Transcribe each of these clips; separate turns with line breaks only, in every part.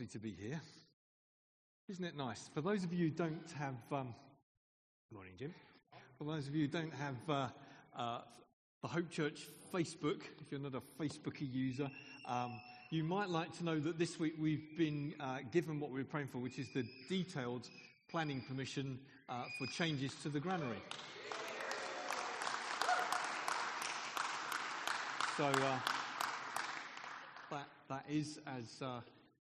lovely to be here. Isn't it nice? For those of you who don't have, um, good morning, Jim. For those of you who don't have uh, uh, the Hope Church Facebook, if you're not a Facebooky user, um, you might like to know that this week we've been uh, given what we were praying for, which is the detailed planning permission uh, for changes to the granary. So uh, that that is as uh,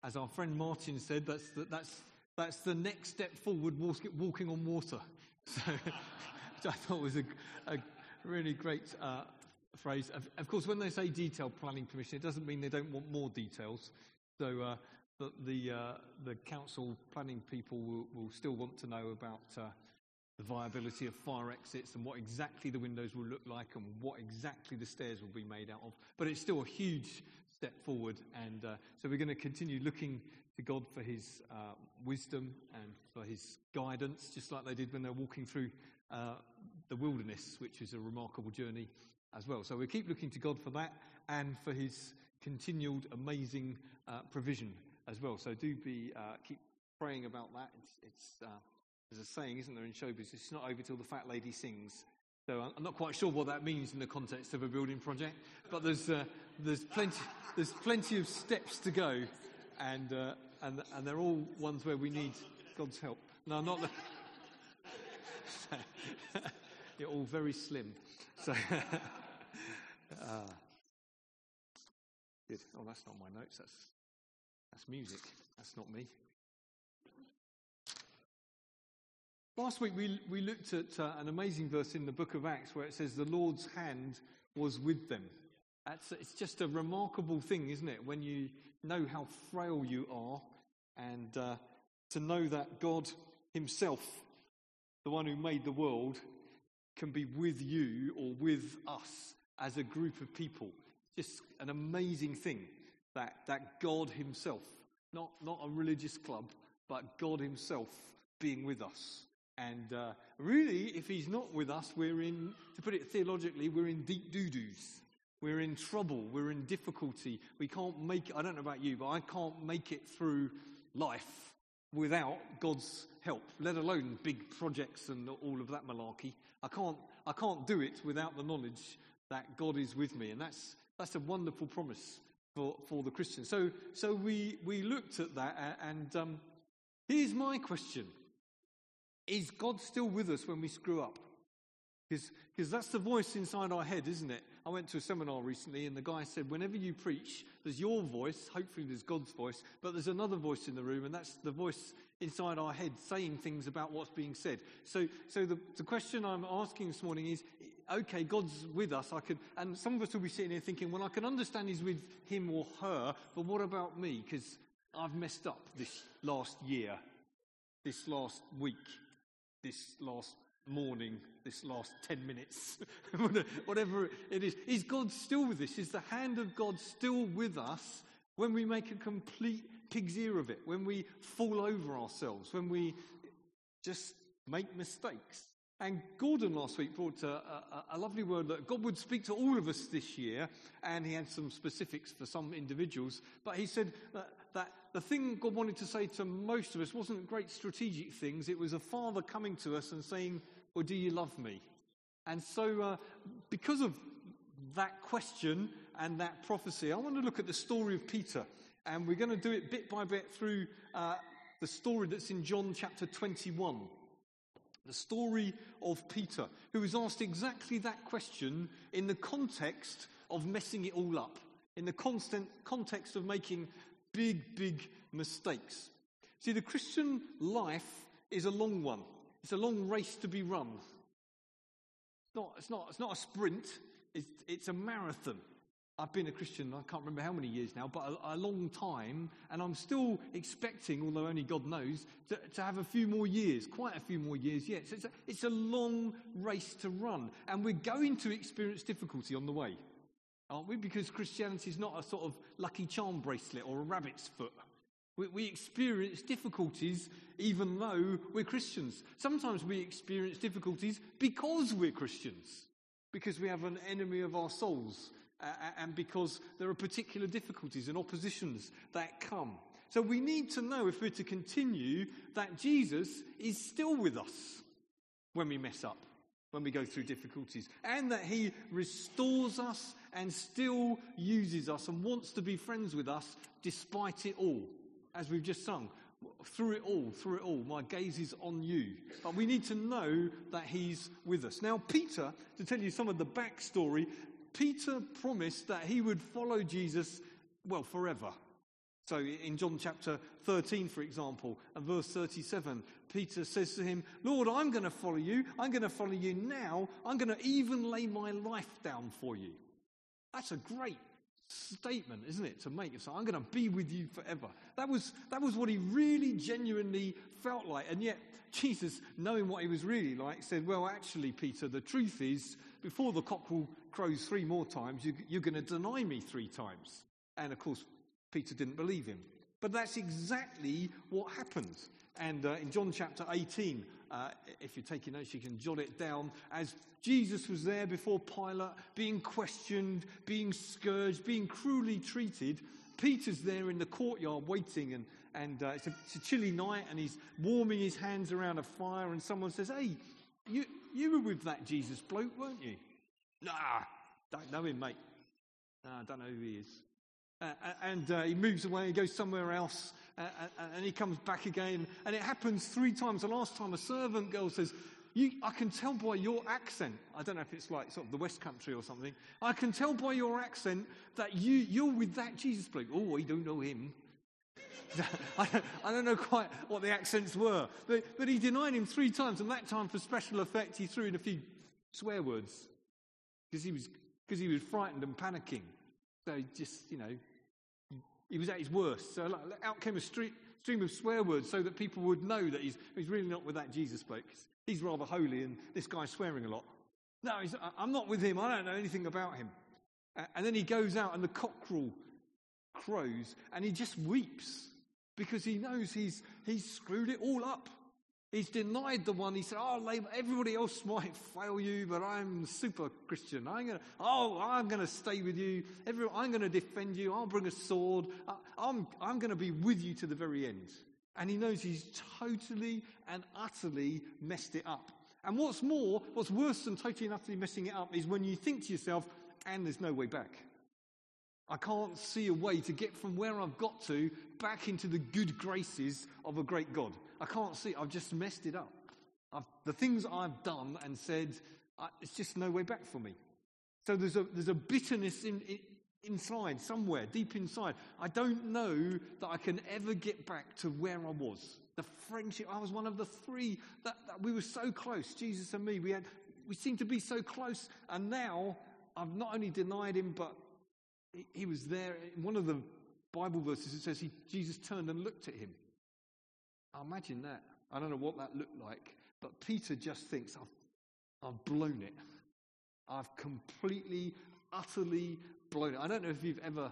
as our friend Martin said, that's the, that's that's the next step forward, walking on water. So, which I thought was a, a really great uh, phrase. Of, of, course, when they say detailed planning permission, it doesn't mean they don't want more details. So uh, the the, uh, the, council planning people will, will, still want to know about uh, the viability of fire exits and what exactly the windows will look like and what exactly the stairs will be made out of. But it's still a huge step forward. And uh, so we're going to continue looking to God for his uh, wisdom and for his guidance, just like they did when they're walking through uh, the wilderness, which is a remarkable journey as well. So we keep looking to God for that and for his continued amazing uh, provision as well. So do be uh, keep praying about that. It's, it's uh, there's a saying, isn't there, in show business? It's not over till the fat lady sings. So I'm not quite sure what that means in the context of a building project, but there's uh, there's plenty there's plenty of steps to go, and uh, and and they're all ones where we need God's help. No, not the. You're all very slim, so. uh, good. Oh, that's not my notes. That's that's music. That's not me. Last week we, we looked at uh, an amazing verse in the book of Acts where it says, The Lord's hand was with them. That's, it's just a remarkable thing, isn't it? When you know how frail you are and uh, to know that God Himself, the one who made the world, can be with you or with us as a group of people. Just an amazing thing that, that God Himself, not, not a religious club, but God Himself being with us. And uh, really, if he's not with us, we're in, to put it theologically, we're in deep doo doos. We're in trouble. We're in difficulty. We can't make, I don't know about you, but I can't make it through life without God's help, let alone big projects and all of that malarkey. I can't, I can't do it without the knowledge that God is with me. And that's, that's a wonderful promise for, for the Christian. So, so we, we looked at that, and um, here's my question is God still with us when we screw up? Because that's the voice inside our head, isn't it? I went to a seminar recently and the guy said, whenever you preach, there's your voice, hopefully there's God's voice, but there's another voice in the room, and that's the voice inside our head saying things about what's being said. So, so the, the question I'm asking this morning is okay, God's with us. I could, and some of us will be sitting here thinking, well, I can understand He's with him or her, but what about me? Because I've messed up this last year, this last week this last morning, this last 10 minutes, whatever it is. Is God still with us? Is the hand of God still with us when we make a complete pig's ear of it, when we fall over ourselves, when we just make mistakes? And Gordon last week brought a, a, a, lovely word that God would speak to all of us this year, and he had some specifics for some individuals. But he said that, that the thing God wanted to say to most of us wasn't great strategic things, it was a father coming to us and saying, Well, do you love me? And so, uh, because of that question and that prophecy, I want to look at the story of Peter. And we're going to do it bit by bit through uh, the story that's in John chapter 21. The story of Peter, who was asked exactly that question in the context of messing it all up, in the constant context of making big, big mistakes. See, the Christian life is a long one. It's a long race to be run. It's not, it's not, it's not a sprint, it's, it's a marathon. I've been a Christian, I can't remember how many years now, but a, a long time, and I'm still expecting, although only God knows, to, to have a few more years, quite a few more years yet. So it's a, it's a long race to run, and we're going to experience difficulty on the way, aren't we? Because Christianity is not a sort of lucky charm bracelet or a rabbit's foot. We, we experience difficulties even though we're Christians. Sometimes we experience difficulties because we're Christians, because we have an enemy of our souls and because there are particular difficulties and oppositions that come. So we need to know if we're to continue that Jesus is still with us when we mess up, when we go through difficulties, and that he restores us and still uses us and wants to be friends with us despite it all, as we've just sung. Through it all, through it all, my gaze is on you. But we need to know that he's with us. Now, Peter, to tell you some of the backstory, Peter promised that he would follow Jesus, well, forever. So in John chapter 13, for example, and verse 37, Peter says to him, Lord, I'm going to follow you. I'm going to follow you now. I'm going to even lay my life down for you. That's a great statement, isn't it, to make? So I'm going to be with you forever. That was, that was what he really genuinely felt like. And yet, Jesus, knowing what he was really like, said, Well, actually, Peter, the truth is, before the cockerel crows three more times, you, you're going to deny me three times. And of course, Peter didn't believe him. But that's exactly what happened. And uh, in John chapter 18, uh, if you're taking notes, you can jot it down. As Jesus was there before Pilate, being questioned, being scourged, being cruelly treated, Peter's there in the courtyard waiting, and, and uh, it's, a, it's, a, chilly night, and he's warming his hands around a fire, and someone says, Hey, you, you were with that Jesus bloke, weren't you? Nah, don't know him, mate. Nah, I don't know who he is. Uh, and uh, he moves away, he goes somewhere else, uh, and he comes back again. And it happens three times. The last time a servant girl says, I can tell by your accent. I don't know if it's like sort of the West Country or something. I can tell by your accent that you, you're with that Jesus bloke. Oh, I don't know him. I, don't, I, don't, know quite what the accents were. But, but he denied him three times. And that time, for special effect, he threw in a few swear words because he was, because he was frightened and panicking. So just, you know, he was at his worst. So out came a stream of swear words so that people would know that he's, he's really not with that Jesus bloke. He's rather holy and this guy's swearing a lot. No, I'm not with him. I don't know anything about him. And then he goes out and the cockerel crows and he just weeps because he knows he's, he's screwed it all up. He's denied the one. He said, "Oh, everybody else might fail you, but I'm super Christian. I'm gonna, oh, I'm gonna stay with you. Everyone, I'm gonna defend you. I'll bring a sword. I, I'm, I'm gonna be with you to the very end." And he knows he's totally and utterly messed it up. And what's more, what's worse than totally and utterly messing it up is when you think to yourself, "And there's no way back." I can't see a way to get from where I've got to back into the good graces of a great God. I can't see. I've just messed it up. I've, the things I've done and said, I, it's just no way back for me. So there's a, there's a bitterness in, in, inside, somewhere, deep inside. I don't know that I can ever get back to where I was. The friendship, I was one of the three that, that we were so close, Jesus and me. We, had, we seemed to be so close. And now I've not only denied him, but he, he was there. In one of the Bible verses, it says he, Jesus turned and looked at him. I imagine that. I don't know what that looked like, but Peter just thinks, I've, I've blown it. I've completely, utterly blown it. I don't know if you've ever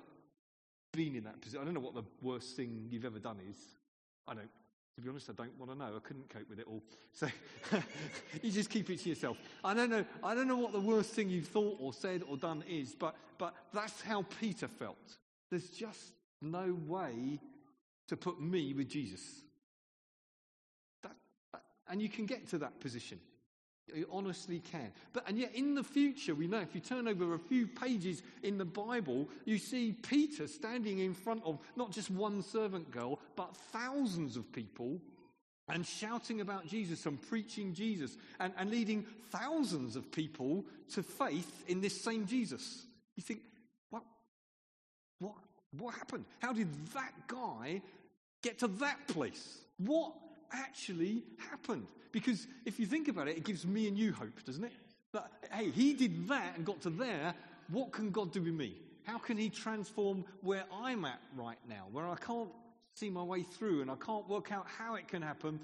been in that position. I don't know what the worst thing you've ever done is. I don't. To be honest, I don't want to know. I couldn't cope with it all. So you just keep it to yourself. I don't know. I don't know what the worst thing you've thought or said or done is, but, but that's how Peter felt. There's just no way to put me with Jesus. And you can get to that position. You honestly can. But, and yet, in the future, we know if you turn over a few pages in the Bible, you see Peter standing in front of not just one servant girl, but thousands of people and shouting about Jesus and preaching Jesus and, and leading thousands of people to faith in this same Jesus. You think, what, what, what happened? How did that guy get to that place? What actually happened. Because if you think about it, it gives me and you hope, doesn't it? That, hey, he did that and got to there. What can God do with me? How can he transform where I'm at right now, where I can't see my way through and I can't work out how it can happen?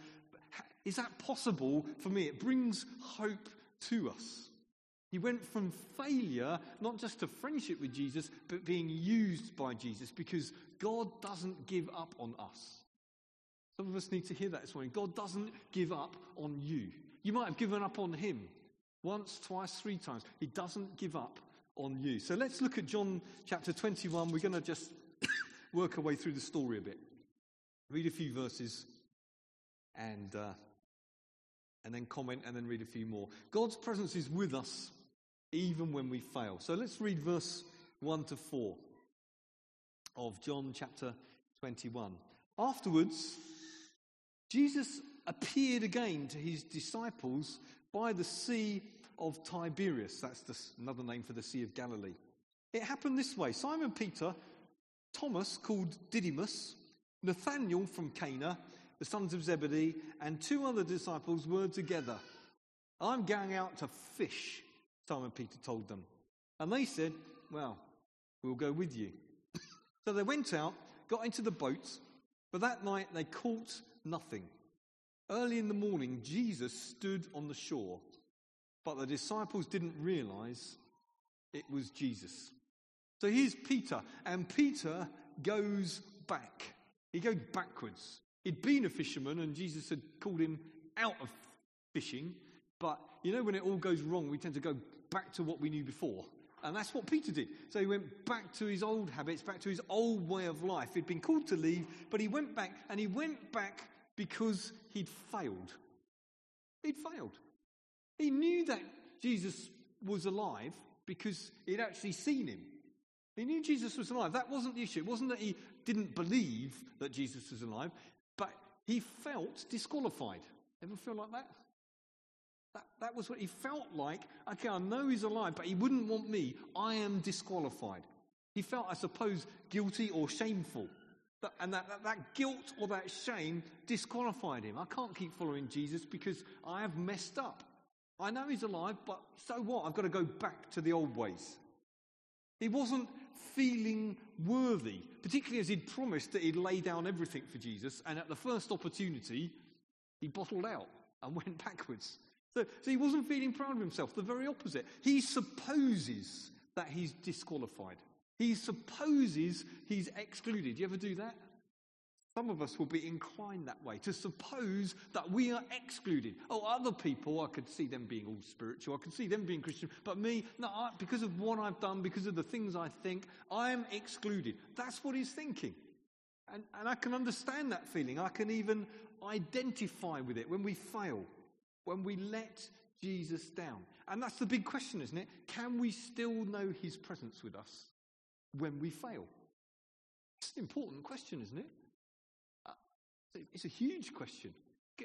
Is that possible for me? It brings hope to us. He went from failure, not just to friendship with Jesus, but being used by Jesus because God doesn't give up on us. Some of us need to hear that this morning. God doesn't give up on you. You might have given up on him once, twice, three times. He doesn't give up on you. So let's look at John chapter 21. We're going to just work our way through the story a bit. read a few verses and, uh, and then comment and then read a few more. God's presence is with us even when we fail. So let's read verse 1 to 4 of John chapter 21. Afterwards, Jesus appeared again to his disciples by the Sea of Tiberias. That's the, another name for the Sea of Galilee. It happened this way Simon Peter, Thomas called Didymus, Nathanael from Cana, the sons of Zebedee, and two other disciples were together. I'm going out to fish, Simon Peter told them. And they said, Well, we'll go with you. so they went out, got into the boat, but that night they caught nothing. Early in the morning, Jesus stood on the shore, but the disciples didn't realize it was Jesus. So here's Peter, and Peter goes back. He goes backwards. He'd been a fisherman, and Jesus had called him out of fishing. But you know, when it all goes wrong, we tend to go back to what we knew before. And that's what Peter did. So he went back to his old habits, back to his old way of life. He'd been called to leave, but he went back, and he went back because he'd failed. He'd failed. He knew that Jesus was alive because he'd actually seen him. He knew Jesus was alive. That wasn't the issue. It wasn't that he didn't believe that Jesus was alive, but he felt disqualified. Ever feel like that? That, that was what he felt like. Okay, I know he's alive, but he wouldn't want me. I am disqualified. He felt, I suppose, guilty or shameful. And that, that, that, guilt or that shame disqualified him. I can't keep following Jesus because I have messed up. I know he's alive, but so what? I've got to go back to the old ways. He wasn't feeling worthy, particularly as he'd promised that he'd lay down everything for Jesus, and at the first opportunity, he bottled out and went backwards. So, so he wasn't feeling proud of himself, the very opposite. He supposes that he's disqualified. He supposes he's excluded. Do you ever do that? Some of us will be inclined that way, to suppose that we are excluded. Oh, other people, I could see them being all spiritual, I could see them being Christian, but me, no, I, because of what I've done, because of the things I think, I'm excluded. That's what he's thinking. And, and I can understand that feeling. I can even identify with it when we fail, when we let Jesus down. And that's the big question, isn't it? Can we still know his presence with us when we fail? It's an important question, isn't it? It's a huge question.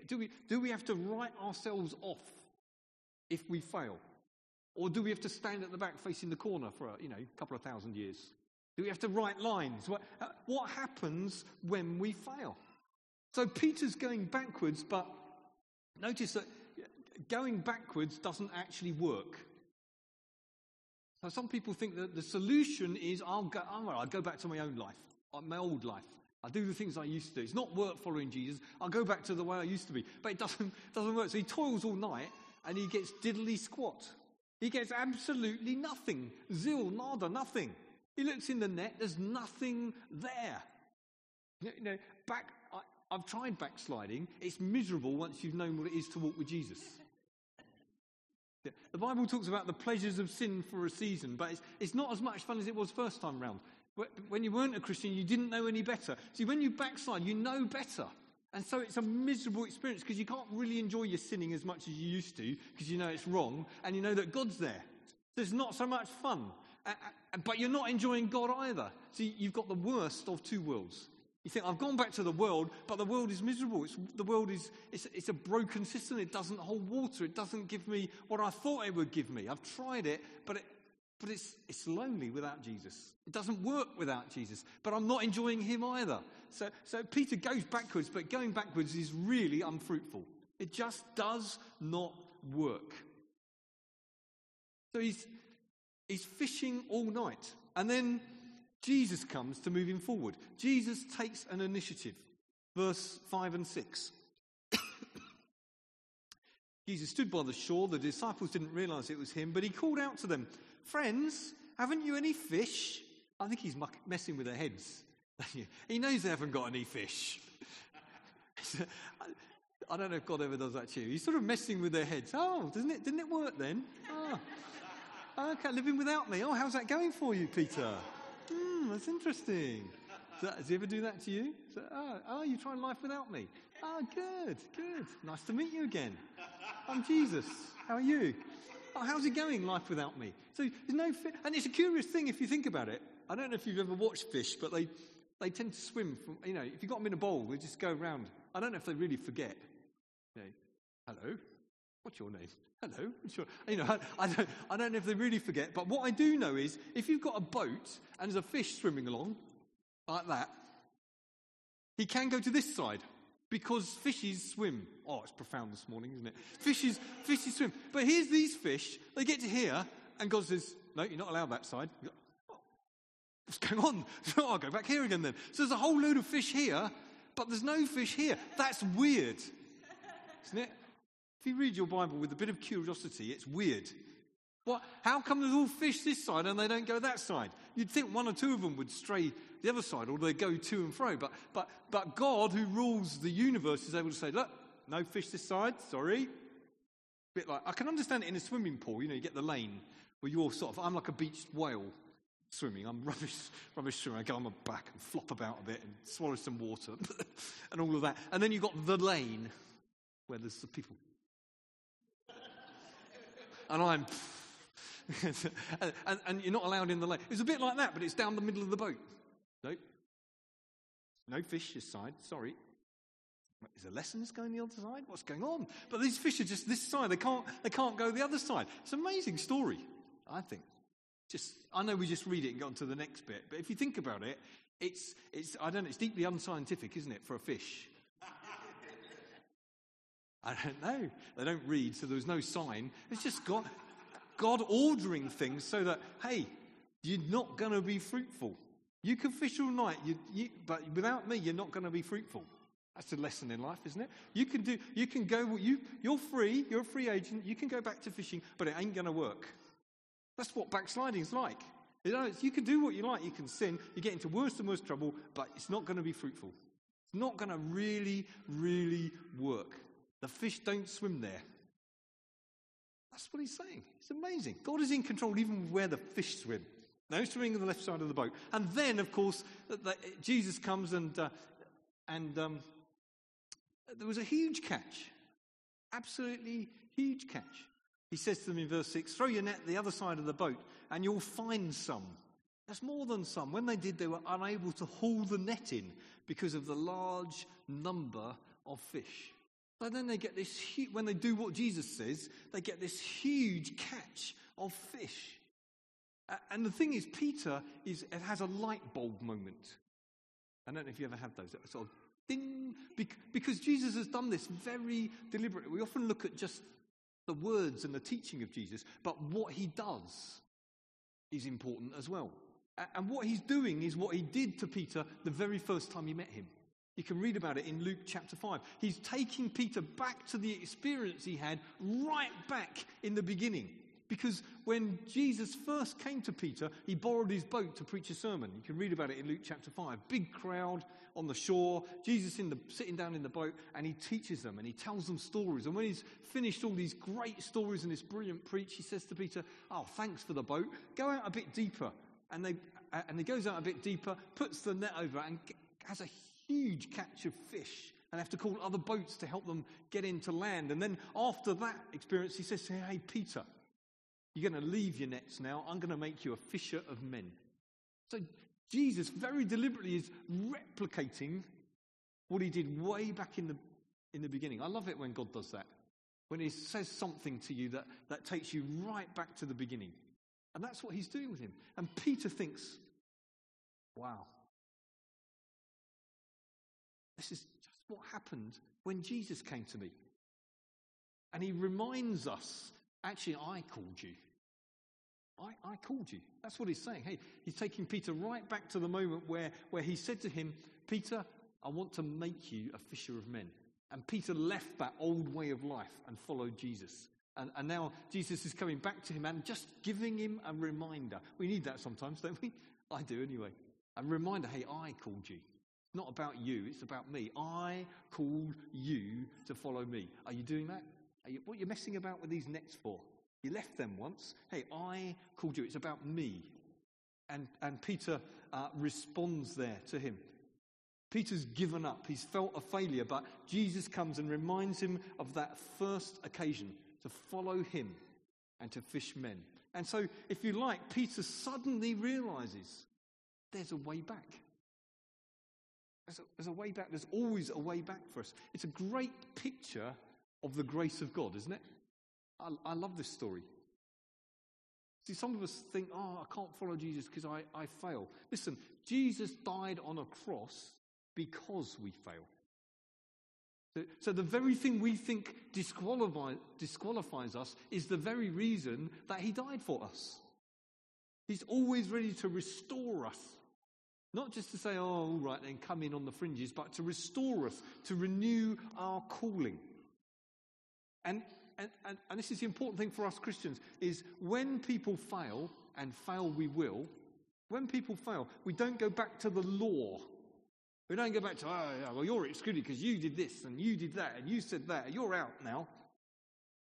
Do we, do we have to write ourselves off if we fail? Or do we have to stand at the back facing the corner for a you know, couple of thousand years? Do we have to write lines? What, uh, what happens when we fail? So Peter's going backwards, but notice that going backwards doesn't actually work. So some people think that the solution is I'll go, oh, I'll go back to my own life, uh, my old life. I'll do the things I used to do. It's not work following Jesus. I'll go back to the way I used to be. But it doesn't, doesn't work. So he toils all night and he gets diddly squat. He gets absolutely nothing. Zil, nada, nothing. He looks in the net, there's nothing there. You know, back, I, I've tried backsliding. It's miserable once you've known what it is to walk with Jesus. The Bible talks about the pleasures of sin for a season, but it's, it's not as much fun as it was first time round. When you weren't a Christian, you didn't know any better. See, when you backslide, you know better. And so it's a miserable experience because you can't really enjoy your sinning as much as you used to because you know it's wrong and you know that God's there. There's not so much fun. But you're not enjoying God either. See, you've got the worst of two worlds. You think, I've gone back to the world, but the world is miserable. It's, the world is it's, it's a broken system. It doesn't hold water. It doesn't give me what I thought it would give me. I've tried it, but it, but it's, it's lonely without Jesus. It doesn't work without Jesus. But I'm not enjoying him either. So, so Peter goes backwards, but going backwards is really unfruitful. It just does not work. So he's, he's fishing all night. And then Jesus comes to move him forward. Jesus takes an initiative. Verse 5 and 6. Jesus stood by the shore. The disciples didn't realize it was him, but he called out to them, Friends, haven't you any fish? I think he's messing with their heads. he knows they haven't got any fish. I don't know if God ever does that to you. He's sort of messing with their heads. Oh, doesn't it? Didn't it work then? Oh. Okay, living without me. Oh, how's that going for you, Peter? Hmm, that's interesting. Does he ever do that to you? So, oh, oh, you're trying life without me? Oh, good, good. Nice to meet you again. I'm Jesus. How are you? Oh, how's it going, life without me? So there's no, fi- and it's a curious thing if you think about it. I don't know if you've ever watched fish, but they, they tend to swim from, you know, if you've got them in a bowl, they just go around. I don't know if they really forget. You know, hello, what's your name? Hello, you know, I, don't, I don't know if they really forget, but what I do know is if you've got a boat and there's a fish swimming along, like that, he can go to this side because fishes swim. Oh, it's profound this morning, isn't it? Fishes, fishes swim. But here's these fish. They get to here, and God says, "No, you're not allowed that side." What's going on? So I'll go back here again then. So there's a whole load of fish here, but there's no fish here. That's weird, isn't it? If you read your Bible with a bit of curiosity, it's weird. What, how come there's all fish this side and they don't go that side? You'd think one or two of them would stray the other side or they go to and fro. But, but, but God, who rules the universe, is able to say, look, no fish this side, sorry. Bit like, I can understand it in a swimming pool, you know, you get the lane where you're sort of, I'm like a beached whale swimming. I'm rubbish, rubbish swimming. I go on my back and flop about a bit and swallow some water and all of that. And then you've got the lane where there's the people. And I'm, and, and, you're not allowed in the lake. It's a bit like that, but it's down the middle of the boat. No. No fish this side, sorry. Is there lessons going the other side? What's going on? But these fish are just this side. They can't, they can't go the other side. It's an amazing story, I think. Just, I know we just read it and go on to the next bit, but if you think about it, it's, it's I don't know, it's deeply unscientific, isn't it, for a fish? I don't know. They don't read, so there was no sign. It's just God, God ordering things so that, hey, you're not going to be fruitful. You can fish all night, you, you, but without me, you're not going to be fruitful. That's a lesson in life, isn't it? You can do, you can go, you, you're free, you're a free agent, you can go back to fishing, but it ain't going to work. That's what backsliding's like. You, know, you can do what you like, you can sin, you get into worse and worse trouble, but it's not going to be fruitful. It's not going to really, really work. The fish don't swim there. That's what he's saying. It's amazing. God is in control even where the fish swim. No swimming on the left side of the boat. And then, of course, Jesus comes and, uh, and um, there was a huge catch. Absolutely huge catch. He says to them in verse 6 throw your net the other side of the boat and you'll find some. That's more than some. When they did, they were unable to haul the net in because of the large number of fish. But then they get this, huge, when they do what Jesus says, they get this huge catch of fish. And the thing is, Peter is, it has a light bulb moment. I don't know if you ever had those. Sort of ding, because Jesus has done this very deliberately. We often look at just the words and the teaching of Jesus, but what he does is important as well. And what he's doing is what he did to Peter the very first time he met him. You can read about it in Luke chapter 5. He's taking Peter back to the experience he had right back in the beginning. Because when Jesus first came to Peter, he borrowed his boat to preach a sermon. You can read about it in Luke chapter 5. Big crowd on the shore, Jesus in the, sitting down in the boat, and he teaches them and he tells them stories. And when he's finished all these great stories and this brilliant preach, he says to Peter, Oh, thanks for the boat. Go out a bit deeper. And, they, and he goes out a bit deeper, puts the net over, and has a huge catch of fish and have to call other boats to help them get into land. And then after that experience, he says, Hey, Peter, you're going to leave your nets now. I'm going to make you a fisher of men. So Jesus very deliberately is replicating what he did way back in the, in the beginning. I love it when God does that. When he says something to you that, that takes you right back to the beginning. And that's what he's doing with him. And Peter thinks, wow, this is just what happened when Jesus came to me. And he reminds us actually, I called you. I, I called you. That's what he's saying. Hey, he's taking Peter right back to the moment where, where he said to him, Peter, I want to make you a fisher of men. And Peter left that old way of life and followed Jesus. And, and now Jesus is coming back to him and just giving him a reminder. We need that sometimes, don't we? I do anyway. A reminder hey, I called you. Not about you, it's about me. I called you to follow me. Are you doing that? Are you, what are you messing about with these nets for? You left them once. Hey, I called you. It's about me. And, and Peter uh, responds there to him. Peter's given up. He's felt a failure, but Jesus comes and reminds him of that first occasion to follow him and to fish men. And so, if you like, Peter suddenly realizes there's a way back. There's a, there's a way back. There's always a way back for us. It's a great picture of the grace of God, isn't it? I, I love this story. See, some of us think, oh, I can't follow Jesus because I, I fail. Listen, Jesus died on a cross because we fail. So, so the very thing we think disqualify, disqualifies us is the very reason that he died for us. He's always ready to restore us. Not just to say, oh, all right, then come in on the fringes, but to restore us, to renew our calling. And and, and, and this is the important thing for us Christians, is when people fail, and fail we will, when people fail, we don't go back to the law. We don't go back to, oh, yeah, well, you're excluded because you did this and you did that and you said that. You're out now.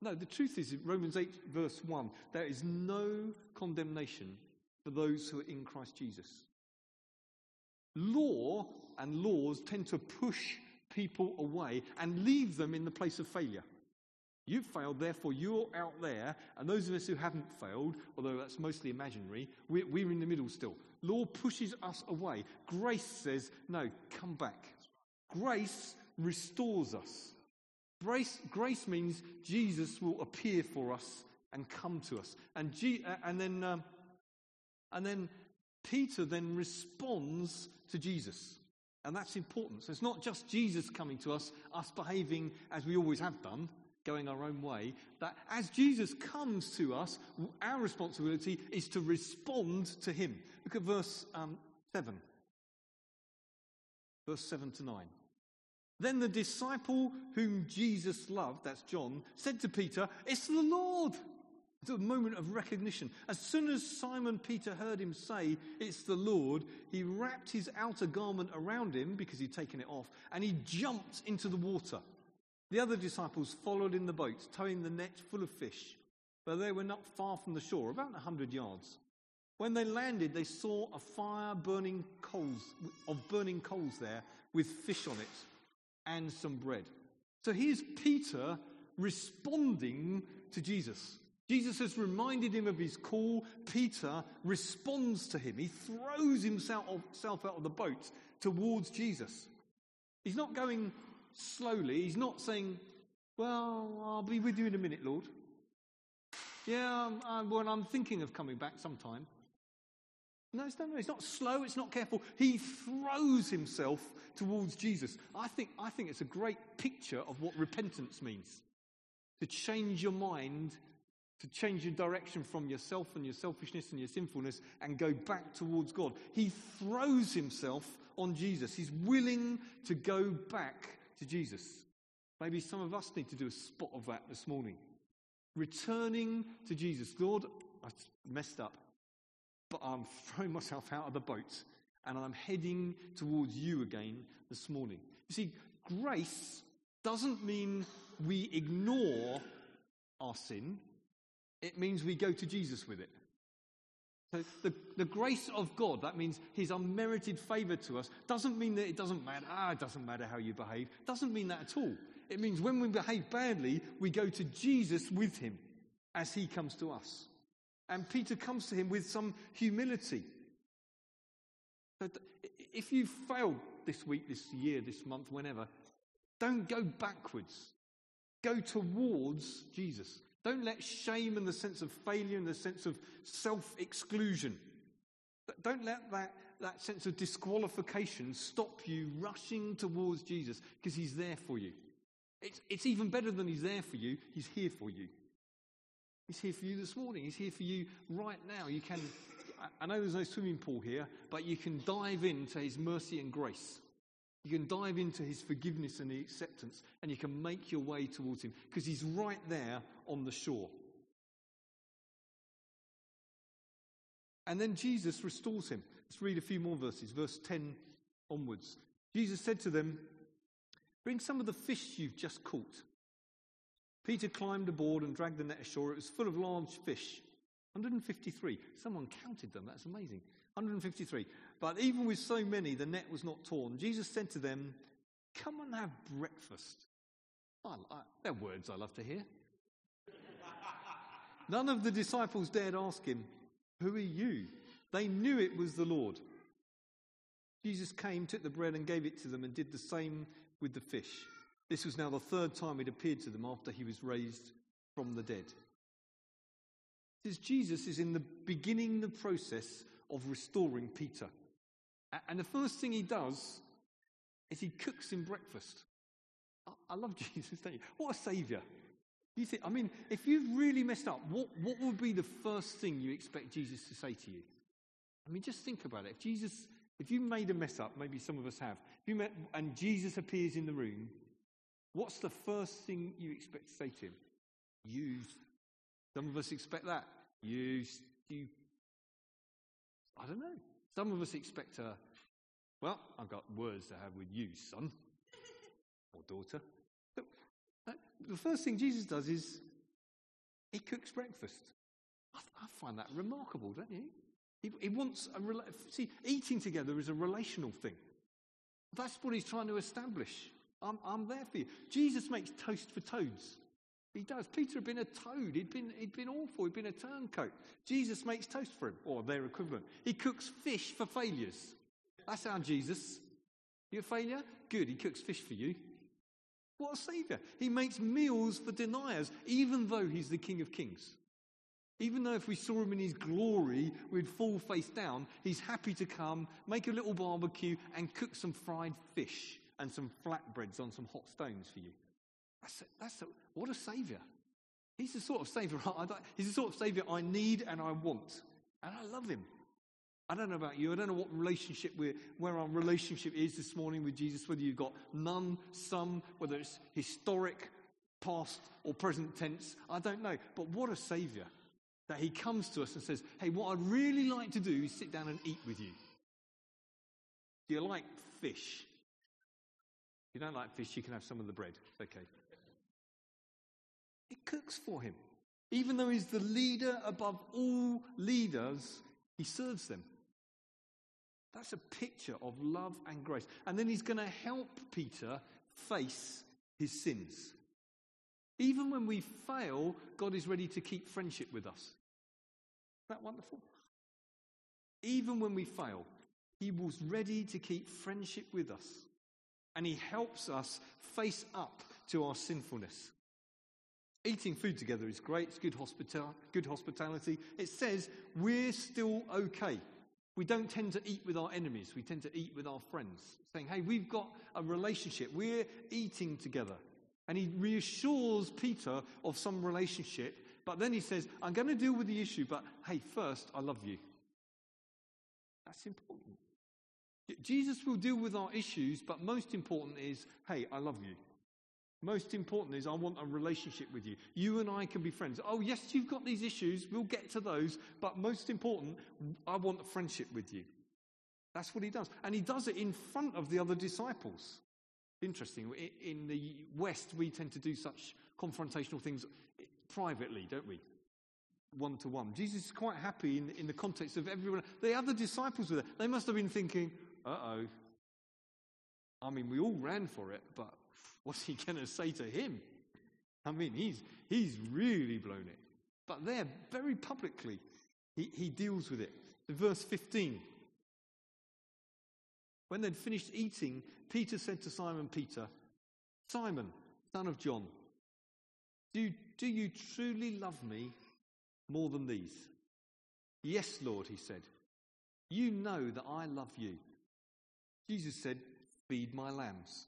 No, the truth is, in Romans 8, verse 1, there is no condemnation for those who are in Christ Jesus. Law and laws tend to push people away and leave them in the place of failure. You've failed, therefore you're out there, and those of us who haven't failed, although that's mostly imaginary, we're, we're in the middle still. Law pushes us away. Grace says, no, come back. Grace restores us. Grace, grace means Jesus will appear for us and come to us. And, G, uh, and, then, um, and then Peter then responds to Jesus. And that's important. So it's not just Jesus coming to us, us behaving as we always have done going our own way, that as Jesus comes to us, our responsibility is to respond to him. Look at verse um, 7. Verse 7 to 9. Then the disciple whom Jesus loved, that's John, said to Peter, It's the Lord. It's a moment of recognition. As soon as Simon Peter heard him say, It's the Lord, he wrapped his outer garment around him because he'd taken it off, and he jumped into the water. The other disciples followed in the boat, towing the net full of fish, but they were not far from the shore, about a hundred yards. When they landed, they saw a fire burning coals of burning coals there with fish on it and some bread. So here's Peter responding to Jesus. Jesus has reminded him of his call. Peter responds to him. He throws himself out of the boat towards Jesus. He's not going slowly. He's not saying, Well, I'll be with you in a minute, Lord. Yeah, I'm, I'm, well, I'm thinking of coming back sometime. No, it's, no, no, it's not slow, it's not careful. He throws himself towards Jesus. I think, I think it's a great picture of what repentance means to change your mind, to change your direction from yourself and your selfishness and your sinfulness and go back towards God. He throws himself on Jesus. He's willing to go back to Jesus. Maybe some of us need to do a spot of that this morning. Returning to Jesus. Lord, I messed up, but I'm throwing myself out of the boat and I'm heading towards you again this morning. You see, grace doesn't mean we ignore our sin, it means we go to Jesus with it. So the, the grace of God, that means his unmerited favor to us, doesn't mean that it doesn't matter, ah, it doesn't matter how you behave. Doesn't mean that at all. It means when we behave badly, we go to Jesus with him as he comes to us. And Peter comes to him with some humility. If you failed this week, this year, this month, whenever, don't go backwards. Go towards Jesus. Don't let shame and the sense of failure and the sense of self exclusion, don't let that, that sense of disqualification stop you rushing towards Jesus because he's there for you. It's, it's even better than he's there for you, he's here for you. He's here for you this morning. He's here for you right now. You can, I know there's no swimming pool here, but you can dive into his mercy and grace. You can dive into his forgiveness and the acceptance, and you can make your way towards him because he's right there on the shore. And then Jesus restores him. Let's read a few more verses, verse 10 onwards. Jesus said to them, Bring some of the fish you've just caught. Peter climbed aboard and dragged the net ashore. It was full of large fish 153. Someone counted them. That's amazing. 153. But even with so many, the net was not torn. Jesus said to them, Come and have breakfast. I, I, they're words I love to hear. None of the disciples dared ask him, Who are you? They knew it was the Lord. Jesus came, took the bread, and gave it to them, and did the same with the fish. This was now the third time it appeared to them after he was raised from the dead. Says Jesus is in the beginning the process of restoring Peter. And the first thing he does is he cooks him breakfast. I love Jesus, don't you? What a saviour. You think, I mean, if you've really messed up, what, what would be the first thing you expect Jesus to say to you? I mean, just think about it. If Jesus, if you made a mess up, maybe some of us have, you met, and Jesus appears in the room, what's the first thing you expect to say to him? You. Some of us expect that. You, you. I don't know. Some of us expect a, well, I've got words to have with you, son or daughter. The first thing Jesus does is he cooks breakfast. I, I find that remarkable, don't you? He, he wants a see eating together is a relational thing. That's what he's trying to establish. I'm, I'm there for you. Jesus makes toast for toads. He does. Peter had been a toad. He'd been, he'd been awful. He'd been a turncoat. Jesus makes toast for him, or their equivalent. He cooks fish for failures. That's our Jesus. You a failure? Good. He cooks fish for you. What a saviour. He makes meals for deniers, even though he's the King of Kings. Even though if we saw him in his glory, we'd fall face down, he's happy to come, make a little barbecue, and cook some fried fish and some flatbreads on some hot stones for you. That's, a, that's a, what a saviour. He's the sort of saviour he's the sort of saviour I need and I want. And I love him. I don't know about you. I don't know what relationship we're, where our relationship is this morning with Jesus, whether you've got none, some, whether it's historic, past, or present tense. I don't know. But what a saviour that he comes to us and says, Hey, what I'd really like to do is sit down and eat with you. Do you like fish? If you don't like fish, you can have some of the bread. Okay. It cooks for him. Even though he's the leader above all leaders, he serves them. That's a picture of love and grace. And then he's going to help Peter face his sins. Even when we fail, God is ready to keep friendship with us. Isn't that wonderful? Even when we fail, he was ready to keep friendship with us. And he helps us face up to our sinfulness. Eating food together is great. It's good, hospital- good hospitality. It says we're still okay. We don't tend to eat with our enemies. We tend to eat with our friends, saying, hey, we've got a relationship. We're eating together. And he reassures Peter of some relationship, but then he says, I'm going to deal with the issue, but hey, first, I love you. That's important. Jesus will deal with our issues, but most important is, hey, I love you. Most important is, I want a relationship with you. You and I can be friends. Oh, yes, you've got these issues. We'll get to those. But most important, I want a friendship with you. That's what he does. And he does it in front of the other disciples. Interesting. In the West, we tend to do such confrontational things privately, don't we? One to one. Jesus is quite happy in, in the context of everyone. The other disciples were there. They must have been thinking, uh oh. I mean, we all ran for it, but What's he going to say to him? I mean, he's, he's really blown it. But there, very publicly, he, he deals with it. In verse 15, when they'd finished eating, Peter said to Simon Peter, Simon, son of John, do, do you truly love me more than these? Yes, Lord, he said. You know that I love you. Jesus said, Feed my lambs.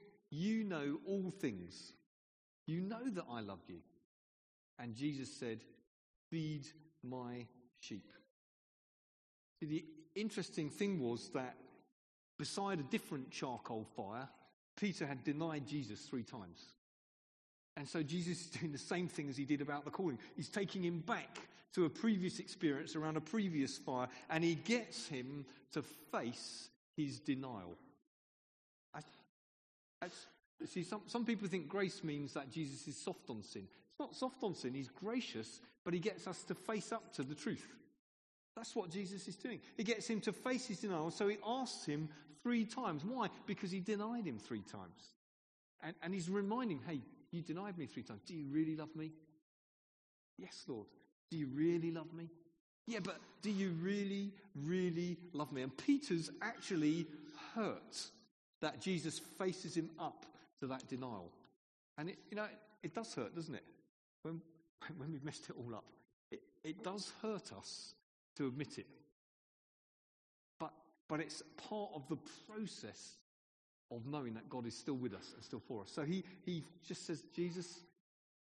you know all things. You know that I love you. And Jesus said, Feed my sheep. See, the interesting thing was that beside a different charcoal fire, Peter had denied Jesus three times. And so Jesus is doing the same thing as he did about the calling. He's taking him back to a previous experience around a previous fire, and he gets him to face his denial. I, see, some, some people think grace means that Jesus is soft on sin. It's not soft on sin, he's gracious, but he gets us to face up to the truth. That's what Jesus is doing. He gets him to face his denial, so he asks him three times. Why? Because he denied him three times. And, and he's reminding, hey, you denied me three times. Do you really love me? Yes, Lord. Do you really love me? Yeah, but do you really, really love me? And Peter's actually hurt that Jesus faces him up to that denial. And it, you know, it, does hurt, doesn't it? When, when we've messed it all up. It, it does hurt us to admit it. But, but it's part of the process of knowing that God is still with us and still for us. So he, he just says, Jesus,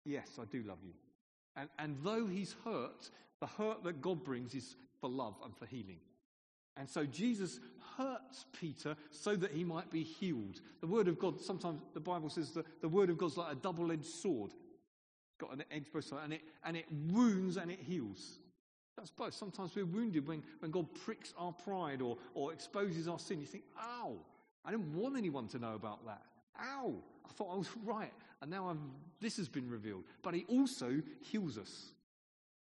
yes, I do love you. And, and though he's hurt, the hurt that God brings is for love and for healing. And so Jesus hurts Peter so that he might be healed. The word of God, sometimes the Bible says that the word of God's like a double edged sword. Got an edge both sides, and it, and it wounds and it heals. That's both. Sometimes we're wounded when, when God pricks our pride or, or exposes our sin. You think, ow, I didn't want anyone to know about that. Ow, I thought I was right. And now I'm, this has been revealed. But he also heals us.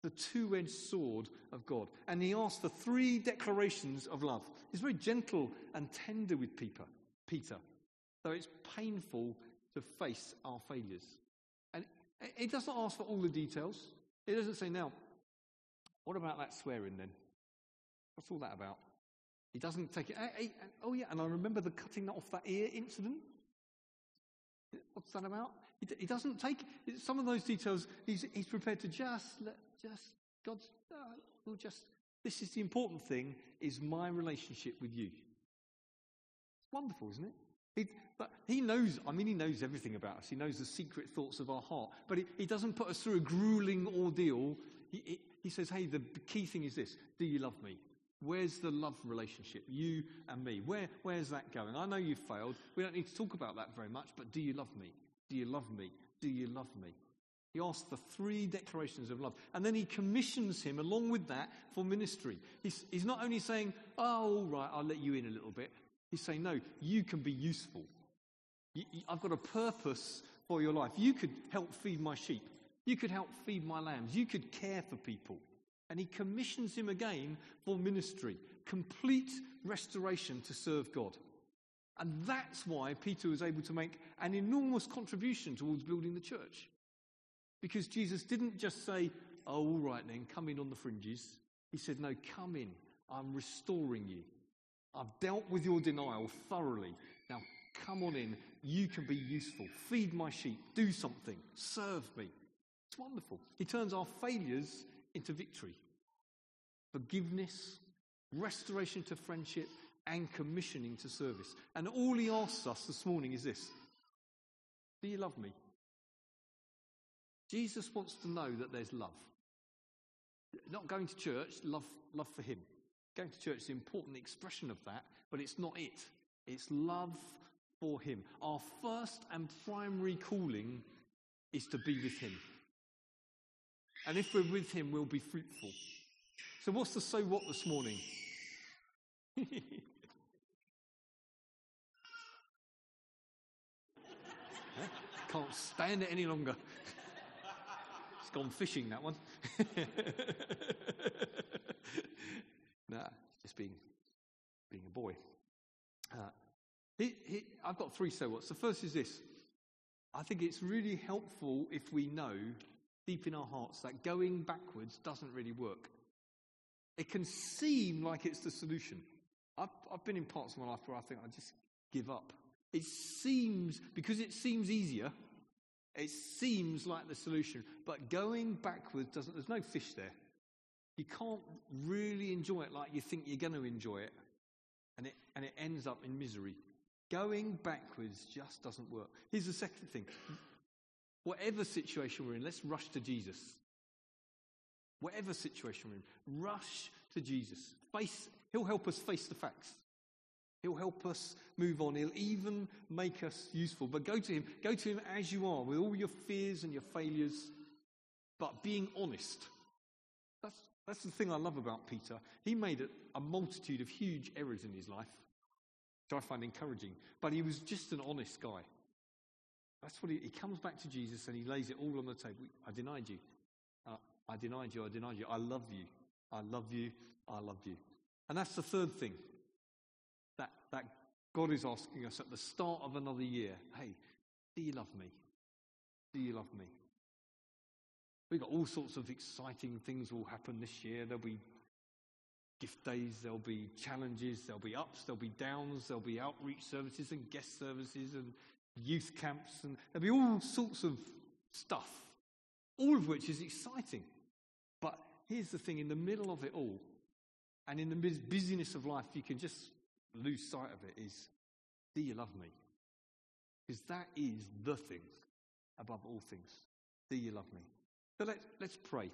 The two edged sword of God. And he asks for three declarations of love. He's very gentle and tender with Peter. Peter. Though it's painful to face our failures. And he does not ask for all the details. He doesn't say, now, what about that swearing then? What's all that about? He doesn't take it. Hey, hey, oh, yeah, and I remember the cutting off that ear incident. What's that about? He, doesn't take some of those details. He's, he's prepared to just, let, just, God. uh, will just, this is the important thing, is my relationship with you. It's wonderful, isn't it? He, but he knows, I mean, he knows everything about us. He knows the secret thoughts of our heart. But he, he doesn't put us through a grueling ordeal. He, he, he says, hey, the key thing is this do you love me? Where's the love relationship, you and me? Where, where's that going? I know you've failed. We don't need to talk about that very much, but do you love me? Do you love me? Do you love me? He asks for three declarations of love. And then he commissions him along with that for ministry. He's, he's not only saying, oh, all right, I'll let you in a little bit. He's saying, no, you can be useful. You, you, I've got a purpose for your life. You could help feed my sheep. You could help feed my lambs. You could care for people. And he commissions him again for ministry, complete restoration to serve God. And that's why Peter was able to make an enormous contribution towards building the church. Because Jesus didn't just say, Oh, all right then, come in on the fringes. He said, No, come in. I'm restoring you. I've dealt with your denial thoroughly. Now, come on in. You can be useful. Feed my sheep. Do something. Serve me. It's wonderful. He turns our failures into victory. Forgiveness, restoration to friendship, and commissioning to service. And all he asks us this morning is this Do you love me? Jesus wants to know that there's love. Not going to church, love, love for him. Going to church is an important expression of that, but it's not it. It's love for him. Our first and primary calling is to be with him. And if we're with him, we'll be fruitful. So, what's the so what this morning? Can't stand it any longer. it's gone fishing, that one. nah, just being, being a boy. Uh, he, he, I've got three so whats. The first is this I think it's really helpful if we know deep in our hearts that going backwards doesn't really work. It can seem like it's the solution. I've, I've been in parts of my life where I think I just give up. It seems, because it seems easier, it seems like the solution. But going backwards doesn't, there's no fish there. You can't really enjoy it like you think you're going to enjoy it. And it, and it ends up in misery. Going backwards just doesn't work. Here's the second thing Whatever situation we're in, let's rush to Jesus. Whatever situation we're in, rush to Jesus. Face, he'll help us face the facts. He'll help us move on. He'll even make us useful. But go to Him. Go to Him as you are, with all your fears and your failures, but being honest. That's, that's the thing I love about Peter. He made a, a multitude of huge errors in his life, which I find encouraging. But he was just an honest guy. That's what he, he comes back to Jesus and he lays it all on the table. I denied you. Uh, I denied you. I denied you. I love you. I love you. I love you. And that's the third thing that God is asking us at the start of another year. Hey, do you love me? Do you love me? We've got all sorts of exciting things will happen this year. There'll be gift days, there'll be challenges, there'll be ups, there'll be downs, there'll be outreach services and guest services and youth camps, and there'll be all sorts of stuff, all of which is exciting. But here's the thing in the middle of it all, and in the busyness of life, you can just lose sight of it is do you love me? Because that is the thing above all things. Do you love me? So let's, let's pray.